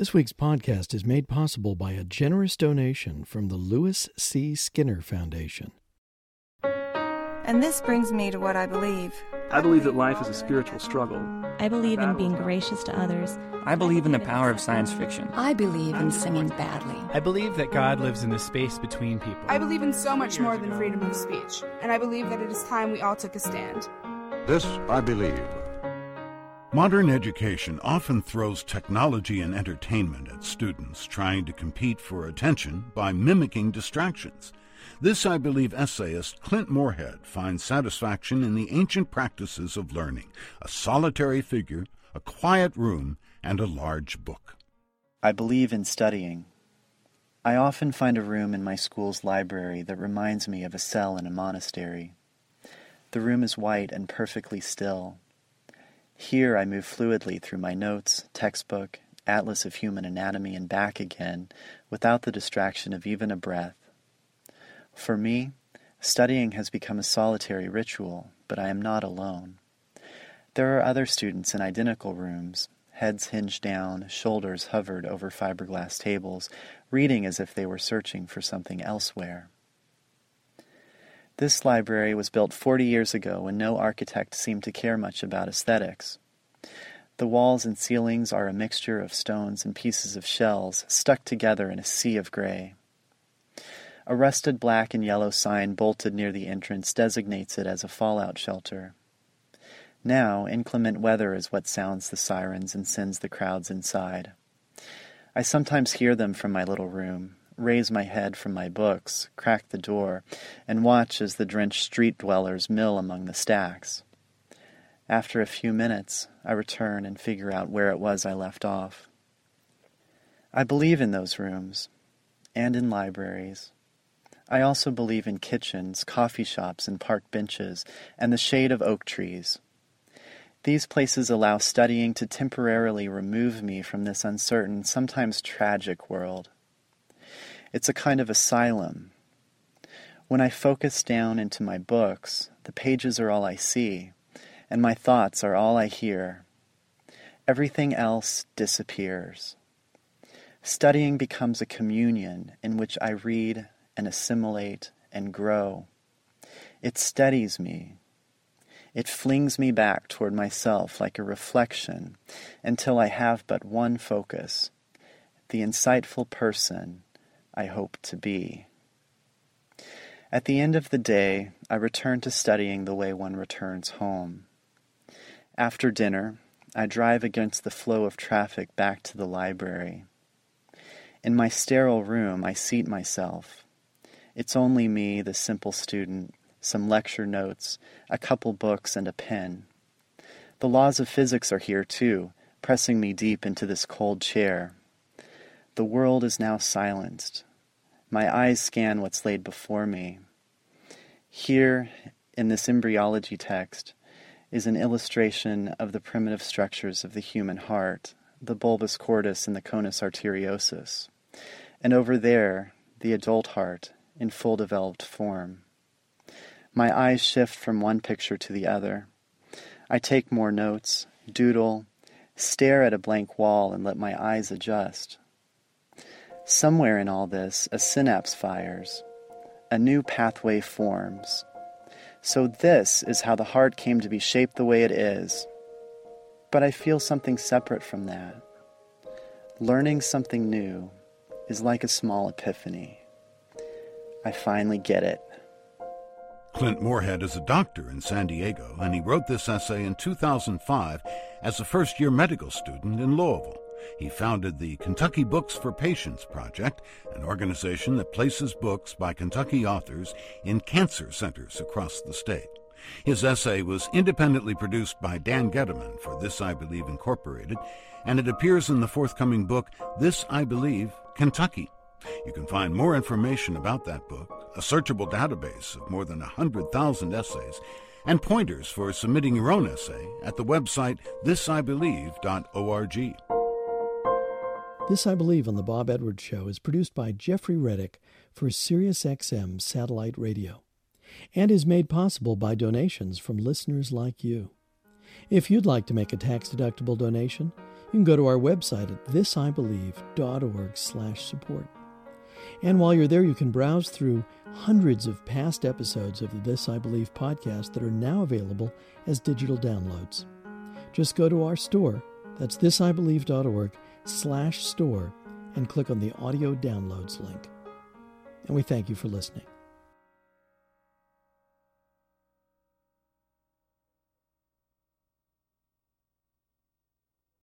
This week's podcast is made possible by a generous donation from the Lewis C. Skinner Foundation. And this brings me to what I believe. I believe that life is a spiritual struggle. I believe in being gracious to others. I believe in the power of science fiction. I believe in singing badly. I believe that God lives in the space between people. I believe in so much more than freedom of speech, and I believe that it is time we all took a stand. This I believe. Modern education often throws technology and entertainment at students trying to compete for attention by mimicking distractions. This, I believe, essayist Clint Morehead finds satisfaction in the ancient practices of learning a solitary figure, a quiet room, and a large book. I believe in studying. I often find a room in my school's library that reminds me of a cell in a monastery. The room is white and perfectly still. Here I move fluidly through my notes, textbook, atlas of human anatomy, and back again without the distraction of even a breath. For me, studying has become a solitary ritual, but I am not alone. There are other students in identical rooms, heads hinged down, shoulders hovered over fiberglass tables, reading as if they were searching for something elsewhere. This library was built 40 years ago when no architect seemed to care much about aesthetics. The walls and ceilings are a mixture of stones and pieces of shells stuck together in a sea of gray. A rusted black and yellow sign bolted near the entrance designates it as a fallout shelter. Now, inclement weather is what sounds the sirens and sends the crowds inside. I sometimes hear them from my little room, raise my head from my books, crack the door, and watch as the drenched street dwellers mill among the stacks. After a few minutes, I return and figure out where it was I left off. I believe in those rooms, and in libraries. I also believe in kitchens, coffee shops, and park benches, and the shade of oak trees. These places allow studying to temporarily remove me from this uncertain, sometimes tragic world. It's a kind of asylum. When I focus down into my books, the pages are all I see, and my thoughts are all I hear. Everything else disappears. Studying becomes a communion in which I read and assimilate and grow. It steadies me. It flings me back toward myself like a reflection until I have but one focus the insightful person I hope to be. At the end of the day, I return to studying the way one returns home. After dinner, I drive against the flow of traffic back to the library. In my sterile room, I seat myself. It's only me, the simple student, some lecture notes, a couple books, and a pen. The laws of physics are here, too, pressing me deep into this cold chair. The world is now silenced. My eyes scan what's laid before me. Here, in this embryology text, is an illustration of the primitive structures of the human heart, the bulbus cordis and the conus arteriosus. And over there, the adult heart in full developed form. My eyes shift from one picture to the other. I take more notes, doodle, stare at a blank wall, and let my eyes adjust. Somewhere in all this, a synapse fires, a new pathway forms. So, this is how the heart came to be shaped the way it is. But I feel something separate from that. Learning something new is like a small epiphany. I finally get it. Clint Morehead is a doctor in San Diego, and he wrote this essay in 2005 as a first year medical student in Louisville. He founded the Kentucky Books for Patients Project, an organization that places books by Kentucky authors in cancer centers across the state. His essay was independently produced by Dan Gediman for This I Believe Incorporated, and it appears in the forthcoming book, This I Believe Kentucky. You can find more information about that book, a searchable database of more than 100,000 essays, and pointers for submitting your own essay at the website thisibelieve.org. This I Believe on The Bob Edwards Show is produced by Jeffrey Reddick for SiriusXM Satellite Radio and is made possible by donations from listeners like you. If you'd like to make a tax deductible donation, You can go to our website at thisibelieve.org slash support. And while you're there, you can browse through hundreds of past episodes of the This I Believe podcast that are now available as digital downloads. Just go to our store, that's thisibelieve.org slash store, and click on the audio downloads link. And we thank you for listening.